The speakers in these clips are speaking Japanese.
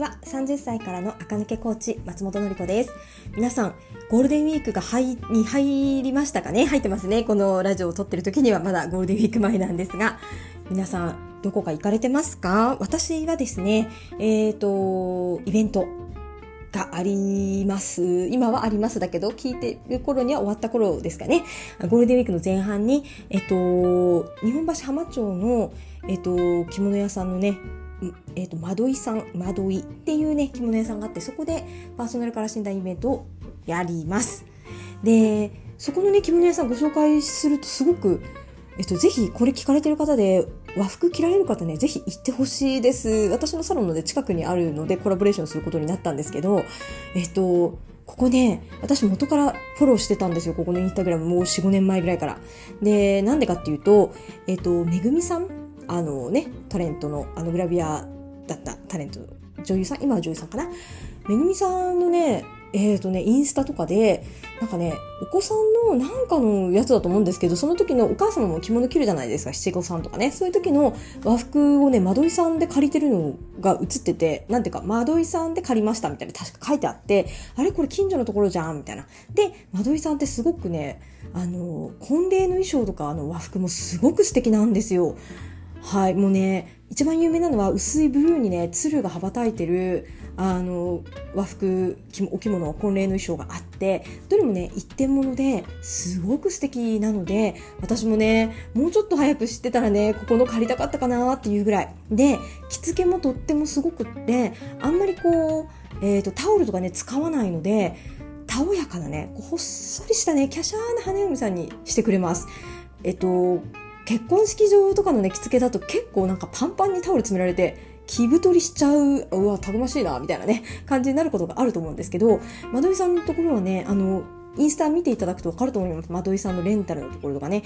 ちは30歳からの赤抜けコーチ松本の子です。皆さんゴールデンウィークが入に入りましたかね？入ってますね。このラジオを撮ってる時にはまだゴールデンウィーク前なんですが。皆さんどこか行かれてますか？私はですねえっ、ー、とイベントがあります。今はありますだけど、聞いてる頃には終わった頃ですかね。ゴールデンウィークの前半に、えっと、日本橋浜町の、えっと、着物屋さんのね、えーと、窓井さん窓井っていうね着物屋さんがあってそこでパーソナルカラー診断イベントをやりますでそこのね着物屋さんご紹介するとすごくえっと、ぜひこれ聞かれてる方で和服着られる方ね、ぜひ行ってほしいです。私のサロンので近くにあるのでコラボレーションすることになったんですけど、えっと、ここね、私元からフォローしてたんですよ。ここのインスタグラムもう4、5年前ぐらいから。で、なんでかっていうと、えっと、めぐみさんあのね、タレントの、あのグラビアだったタレント、女優さん、今は女優さんかな？めぐみさんのね、えっ、ー、とね、インスタとかで、なんかね、お子さんのなんかのやつだと思うんですけど、その時のお母様も着物着るじゃないですか、七五三とかね。そういう時の和服をね、窓井さんで借りてるのが映ってて、なんていうか、窓井さんで借りましたみたいな確か書いてあって、あれこれ近所のところじゃんみたいな。で、窓井さんってすごくね、あの、婚礼の衣装とかあの和服もすごく素敵なんですよ。はい、もうね、一番有名なのは薄いブルーにね、鶴が羽ばたいてる、あの、和服、お着物、婚礼の衣装があって、どれもね、一点物ですごく素敵なので、私もね、もうちょっと早く知ってたらね、ここの借りたかったかなっていうぐらい。で、着付けもとってもすごくって、あんまりこう、えっ、ー、と、タオルとかね、使わないので、たおやかなね、ほっそりしたね、華奢な花嫁さんにしてくれます。えっと、結婚式場とかのね着付けだと結構なんかパンパンにタオル詰められて気太りしちゃううわたくましいなみたいなね 感じになることがあると思うんですけど窓井さんのところはねあのインスタ見ていただくと分かると思います。窓井さんのレンタルのところとかね。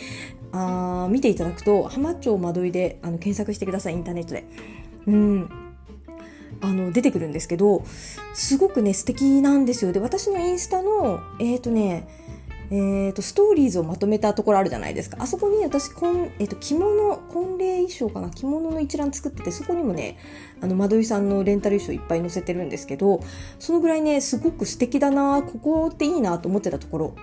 あ見ていただくと、浜町窓井であの検索してください、インターネットで。うん。あの、出てくるんですけど、すごくね、素敵なんですよ。で、私のインスタの、えっ、ー、とね、えーと、ストーリーズをまとめたところあるじゃないですか。あそこに私こん、えーと、着物婚礼衣装かな？着物の一覧作っててそこにもねあの窓井さんのレンタル衣装いっぱい載せてるんですけどそのぐらいねすごく素敵だなここっていいなと思ってたところ。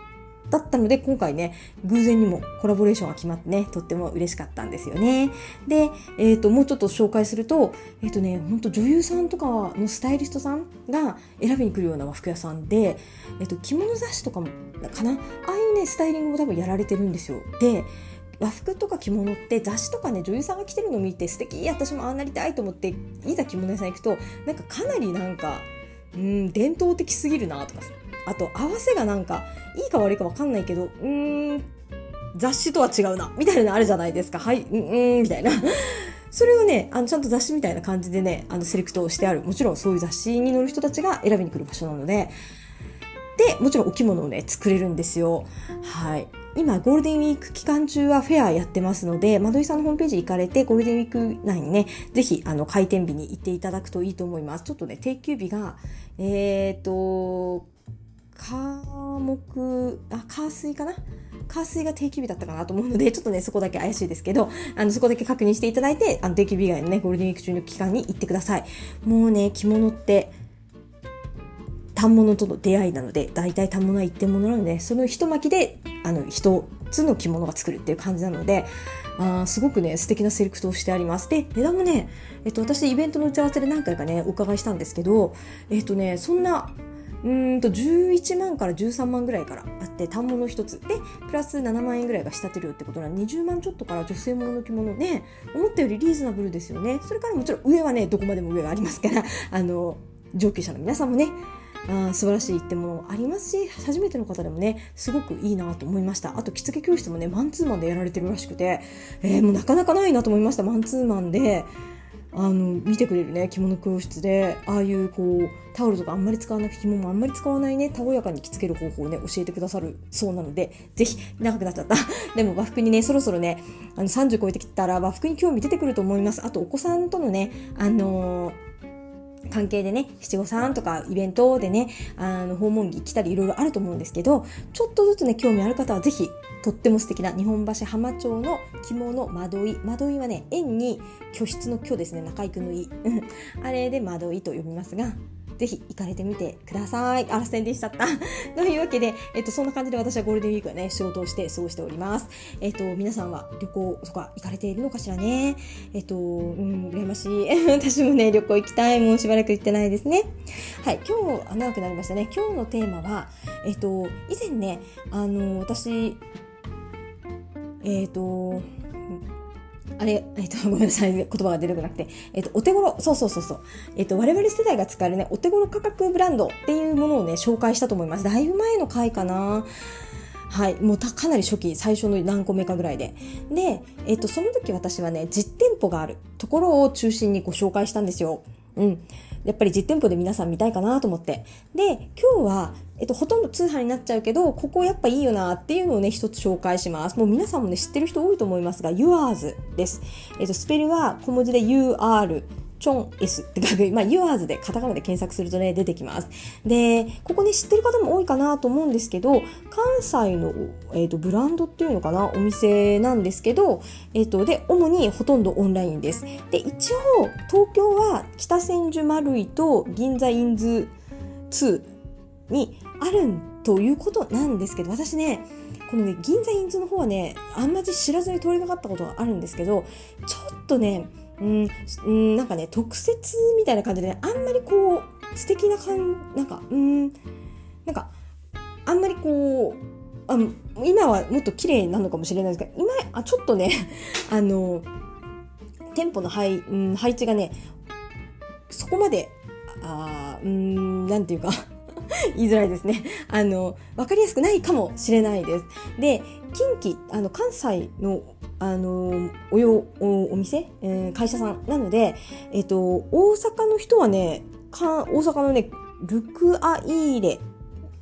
だったので今回ね偶然にもコラボレーションが決まってねとっても嬉しかったんですよね。で、えーと、もうちょっと紹介するとえっ、ー、とねほんと女優さんとかのスタイリストさんが選びに来るような和服屋さんで、えーと、着物雑誌とかもかな？ああいうねスタイリングも多分やられてるんですよ。で和服とか着物って雑誌とかね女優さんが着てるのを見て素敵私もああなりたいと思っていざ着物屋さん行くとなんかかなりなんかうん伝統的すぎるなとかあと合わせがなんかいいか悪いか分かんないけどうーん雑誌とは違うなみたいなのあるじゃないですか。はいうんみたいな。それをねあのちゃんと雑誌みたいな感じでねあのセレクトをしてある。もちろんそういう雑誌に載る人たちが選びに来る場所なので。でもちろんお着物をね作れるんですよ。はい。今ゴールデンウィーク期間中はフェアやってますので、窓井さんのホームページ行かれて、ゴールデンウィーク内にね、ぜひ、あの、開店日に行っていただくといいと思います。ちょっとね、定休日が、えっ、ー、と、科目、あ、火水かな？火水が定休日だったかなと思うので、ちょっとね、そこだけ怪しいですけど、あの、そこだけ確認していただいて、あの、定休日以外のね、ゴールデンウィーク中の期間に行ってください。もうね、着物って、反物との出会いなので、大体反物は一点物なので、その一巻きで、あの、一つの着物が作るっていう感じなので、あすごくね、素敵なセレクトをしてあります。で、値段もね、えっと、私イベントの打ち合わせで何回かね、お伺いしたんですけど、えっとね、そんな、うんと11万から13万ぐらいからあって反物1つ。でプラス7万円ぐらいが仕立て料ってことなので20万ちょっとから女性ものの着物。ね思ったよりリーズナブルですよね。それからもちろん上はねどこまでも上がありますから あの上級者の皆さんもねあ素晴らしいってものもありますし初めての方でもねすごくいいなと思いました。あと着付け教室もねマンツーマンでやられてるらしくて、えー、もうなかなかないなと思いました。マンツーマンで。あの見てくれるね着物教室で。ああいうこうタオルとかあんまり使わなくて着物もあんまり使わないねたおやかに着付ける方法をね教えてくださるそうなのでぜひ長くなっちゃった。でも和服にねそろそろねあの30超えてきたら和服に興味出てくると思います。あとお子さんとのねあのー関係でね七五三とかイベントでねあの訪問着来たりいろいろあると思うんですけどちょっとずつね興味ある方はぜひとっても素敵な日本橋浜町の着物窓い窓いはね円に居室の居ですね。中居君のいあれで窓いと呼びますがぜひ行かれてみてください。あら、宣伝しちゃった。というわけで、えっと、そんな感じで私はゴールデンウィークはね、仕事をして過ごしております。えっと、皆さんは旅行とか行かれているのかしらね。えっと、うん、羨ましい。私もね、旅行行きたい。もうしばらく行ってないですね。はい、今日、長くなりましたね。今日のテーマは、えっと、以前ね、あの、私、えっと、あれ、えっ、と、ごめんなさい、言葉が出てこなくて、えっ、と、お手頃、そうそうそうそう、えっ、と、我々世代が使えるね、お手頃価格ブランドっていうものをね、紹介したと思います。だいぶ前の回かな。はい。もうかなり初期、最初の何個目かぐらいで。で、えっ、と、その時私はね、実店舗があるところを中心にご紹介したんですよ。うん。やっぱり実店舗で皆さん見たいかなと思って。で、今日は、えっと、ほとんど通販になっちゃうけど、ここやっぱいいよなっていうのをね、一つ紹介します。もう皆さんもね、知ってる人多いと思いますが、Yours です。えっと、スペルは小文字で UR、チョン S って書く、まあ、Yours でカタカナで検索するとね、出てきます。で、ここね、知ってる方も多いかなと思うんですけど、関西の、えーと、ブランドっていうのかな、お店なんですけど、えっ、ー、と、で、主にほとんどオンラインです。で、一応、東京は北千住丸井と銀座インズ2にあるということなんですけど、私ね、このね、銀座インズの方はね、あんまり知らずに通りかかったことがあるんですけど、ちょっとね、うん、うん、なんかね、特設みたいな感じで、ね、あんまりこう、素敵な感なんか、うん、なんか、あんまりこう、あ今はもっと綺麗なのかもしれないですけど、今、あ、ちょっとね、あの、店舗の配,、うん、配置がね、そこまで、あうん、なんていうか 言いづらいですね。あの、わかりやすくないかもしれないです。で、近畿、あの、関西の、あの、およ、おお店、えー、会社さんなので、えっ、ー、と、大阪の人はね、か大阪のね、ルクアイーレ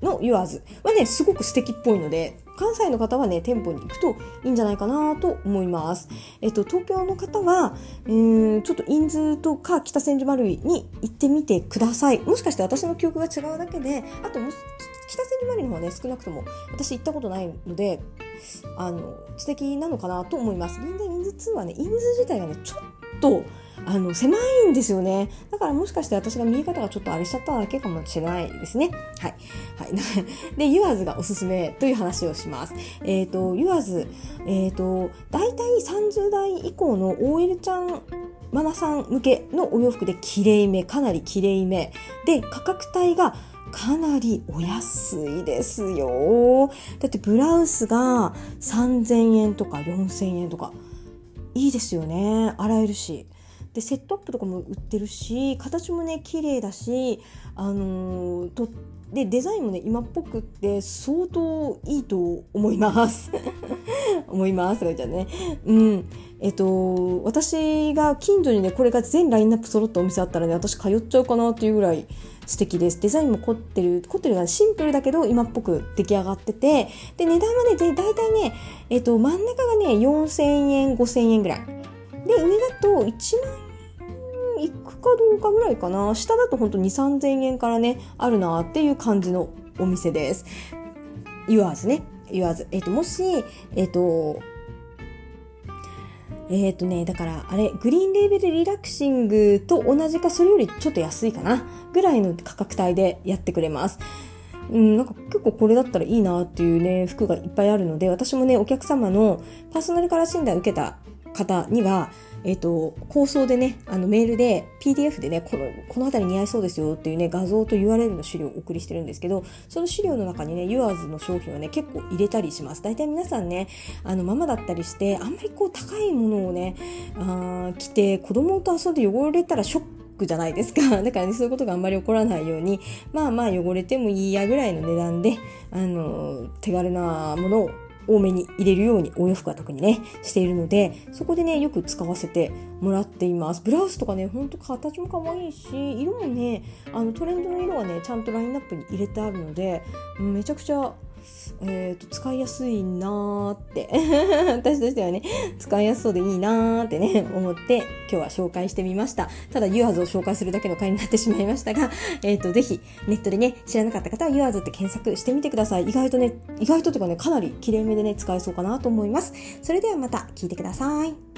のユアーズはね、すごく素敵っぽいので、関西の方はね、店舗に行くといいんじゃないかなと思います。えっと、東京の方は、えー、ちょっとインズとか北千住丸井に行ってみてください。もしかして私の記憶が違うだけで、あとも北千住丸井の方はね、少なくとも私行ったことないので、あの、素敵なのかなと思います。銀座インズ2はね、インズ自体がね、ちょっと、あの、狭いんですよね。だからもしかして私が見え方がちょっとあれしちゃっただけかもしれないですね。はい。はい。で、ユアーズがおすすめという話をします。えっ、ー、と、ユアーズ、えっ、ー、と、大体30代以降の OL ちゃんママさん向けのお洋服で綺麗め、かなり綺麗め。で、価格帯がかなりお安いですよ。だってブラウスが3000円とか4000円とか。いいですよね。洗えるし。でセットアップとかも売ってるし形もね綺麗だしあのー、とでデザインもね今っぽくって相当いいと思います 思いますとか言っちゃうねうんえっと私が近所にねこれが全ラインナップ揃ったお店あったらね私通っちゃうかなっていうぐらい素敵です。デザインも凝ってる、凝ってるがシンプルだけど今っぽく出来上がってて、で、値段はね、で、大体ね、えっと、真ん中がね、4000円、5000円ぐらい。で、上だと1万円いくかどうかぐらいかな。下だとほんと2、3000円からね、あるなっていう感じのお店です。言わずね。言わず。えっ、と、もし、えっ、と、えっ、ー、とね、だから、あれ、グリーンレーベルリラクシングと同じか、それよりちょっと安いかな、ぐらいの価格帯でやってくれます。うん、なんか結構これだったらいいなっていうね、服がいっぱいあるので、私もね、お客様のパーソナルカラー診断を受けた方には、えっ、ー、と、構想でね、あのメールで PDF でね、この、この辺り似合いそうですよっていうね、画像と URL の資料をお送りしてるんですけど、その資料の中にね、Yours の商品はね、結構入れたりします。大体皆さんね、あの、ママだったりして、あんまりこう高いものをね、あ着て、子供と遊んで汚れたらショックじゃないですか。だからね、そういうことがあんまり起こらないように、まあまあ汚れてもいいやぐらいの値段で、あの、手軽なものを多めに入れるようにお洋服は特にね、しているので、そこでね、よく使わせてもらっています。ブラウスとかね、ほんと形も可愛いし、色もね、あのトレンドの色はね、ちゃんとラインナップに入れてあるので、めちゃくちゃえーと、使いやすいなーって。私としてはね使いやすそうでいいなーってね思って今日は紹介してみました。ただ YouArs を紹介するだけの回になってしまいましたが、えーと、ぜひネットでね知らなかった方は YouArs って検索してみてください。意外とね意外とというかねかなり綺麗めでね使えそうかなと思います。それではまた聞いてください。